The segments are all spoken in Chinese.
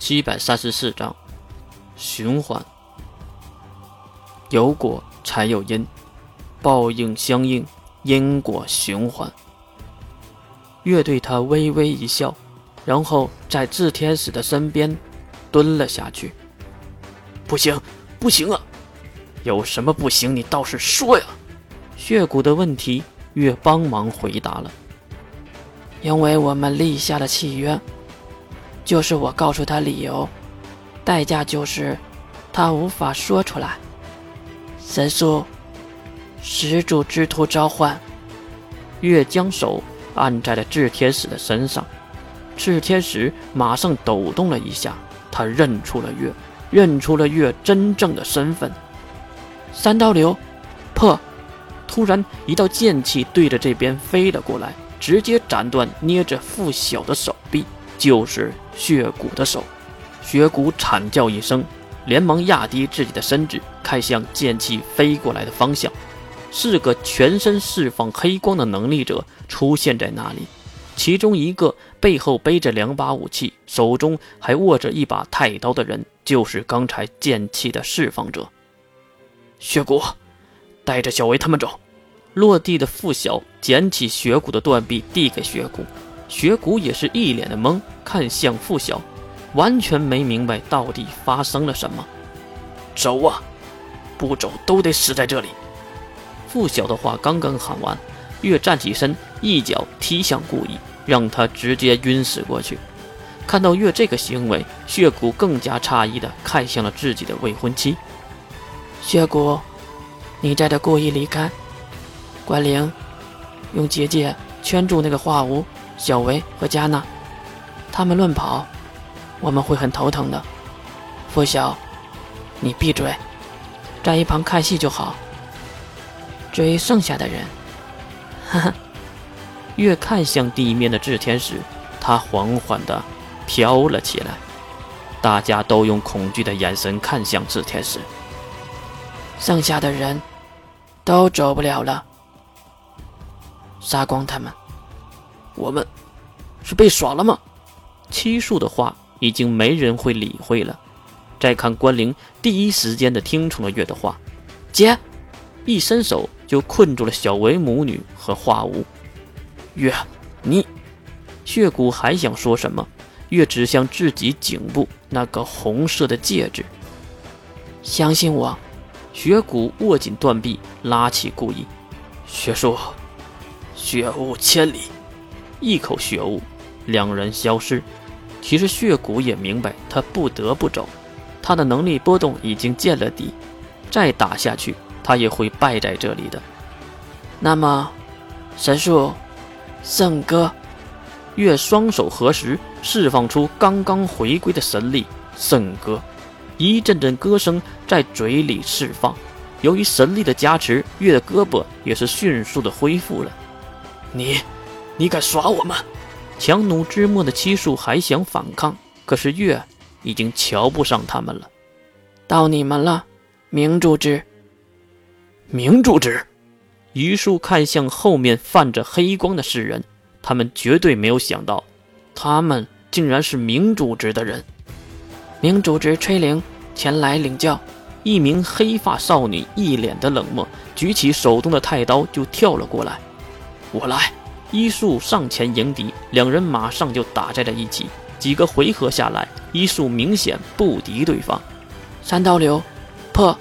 七百三十四章循环。有果才有因，报应相应，因果循环。月对他微微一笑，然后在炽天使的身边蹲了下去。不行，不行啊！有什么不行？你倒是说呀！血骨的问题，月帮忙回答了。因为我们立下了契约。就是我告诉他理由，代价就是他无法说出来。神速，始祖之徒召唤。月将手按在了炽天使的身上，炽天使马上抖动了一下，他认出了月，认出了月真正的身份。三刀流，破！突然，一道剑气对着这边飞了过来，直接斩断捏着傅晓的手臂。就是血骨的手，血骨惨叫一声，连忙压低自己的身子，看向剑气飞过来的方向。四个全身释放黑光的能力者出现在那里，其中一个背后背着两把武器，手中还握着一把太刀的人，就是刚才剑气的释放者。血骨，带着小维他们走。落地的傅晓捡起血骨的断臂，递给血骨。雪谷也是一脸的懵，看向傅晓，完全没明白到底发生了什么。走啊，不走都得死在这里。傅晓的话刚刚喊完，月站起身，一脚踢向顾意，让他直接晕死过去。看到月这个行为，血骨更加诧异的看向了自己的未婚妻。血骨，你带着顾意离开。关灵，用结界圈住那个化无。小维和加纳，他们乱跑，我们会很头疼的。拂晓，你闭嘴，在一旁看戏就好。至于剩下的人，哈哈。越看向地面的炽天使，他缓缓地飘了起来。大家都用恐惧的眼神看向炽天使。剩下的人都走不了了，杀光他们。我们是被耍了吗？七树的话已经没人会理会了。再看关灵，第一时间的听从了月的话，姐，一伸手就困住了小维母女和化无。月，你，血骨还想说什么？月指向自己颈部那个红色的戒指。相信我，血骨握紧断臂，拉起顾意。血树，血雾千里。一口血雾，两人消失。其实血骨也明白，他不得不走。他的能力波动已经见了底，再打下去，他也会败在这里的。那么，神树，圣歌，月双手合十，释放出刚刚回归的神力。圣歌，一阵阵歌声在嘴里释放。由于神力的加持，月的胳膊也是迅速的恢复了。你。你敢耍我吗？强弩之末的七树还想反抗，可是月已经瞧不上他们了。到你们了，明主之。明主之。余树看向后面泛着黑光的世人，他们绝对没有想到，他们竟然是明主之的人。明主之吹灵前来领教。一名黑发少女一脸的冷漠，举起手中的太刀就跳了过来。我来。医术上前迎敌，两人马上就打在了一起。几个回合下来，医术明显不敌对方。三刀流，破！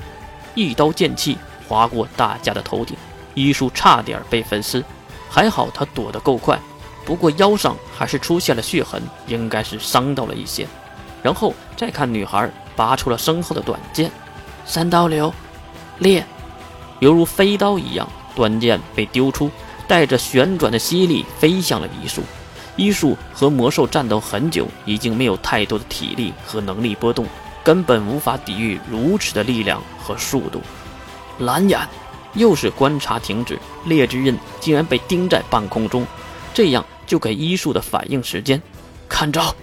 一刀剑气划过大家的头顶，医术差点被粉丝，还好他躲得够快。不过腰上还是出现了血痕，应该是伤到了一些。然后再看女孩拔出了身后的短剑，三刀流，裂，犹如飞刀一样，短剑被丢出。带着旋转的吸力飞向了医术。医术和魔兽战斗很久，已经没有太多的体力和能力波动，根本无法抵御如此的力量和速度。蓝眼又是观察停止，烈之刃竟然被钉在半空中，这样就给医术的反应时间。看招！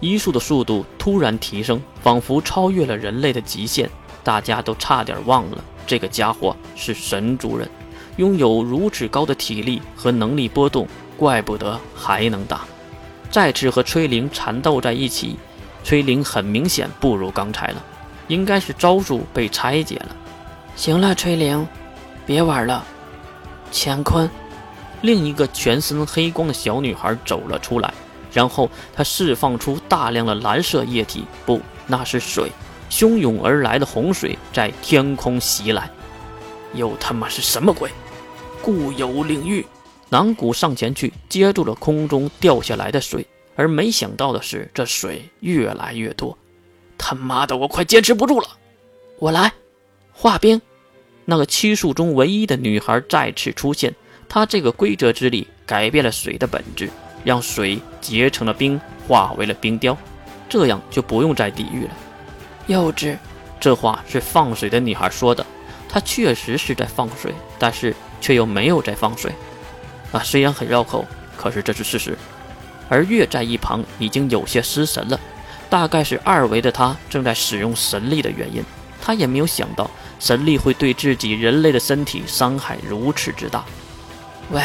医术的速度突然提升，仿佛超越了人类的极限，大家都差点忘了这个家伙是神族人。拥有如此高的体力和能力波动，怪不得还能打。再次和吹铃缠斗在一起，崔玲很明显不如刚才了，应该是招数被拆解了。行了，崔玲，别玩了。乾坤，另一个全身黑光的小女孩走了出来，然后她释放出大量的蓝色液体，不，那是水，汹涌而来的洪水在天空袭来。又他妈是什么鬼？固有领域！南谷上前去接住了空中掉下来的水，而没想到的是，这水越来越多。他妈的，我快坚持不住了！我来，化冰。那个七术中唯一的女孩再次出现，她这个规则之力改变了水的本质，让水结成了冰，化为了冰雕，这样就不用再抵御了。幼稚，这话是放水的女孩说的。她确实是在放水，但是却又没有在放水，啊，虽然很绕口，可是这是事实。而月在一旁已经有些失神了，大概是二维的他正在使用神力的原因。他也没有想到神力会对自己人类的身体伤害如此之大。喂，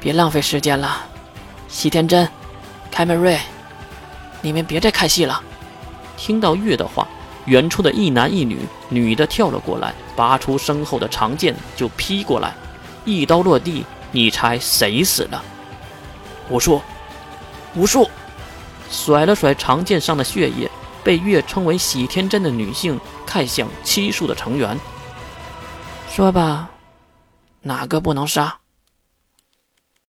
别浪费时间了，西天真、凯门瑞，你们别再看戏了。听到月的话。远处的一男一女，女的跳了过来，拔出身后的长剑就劈过来，一刀落地，你猜谁死了？武术，武术！甩了甩长剑上的血液，被月称为喜天真的女性看向七术的成员，说吧，哪个不能杀？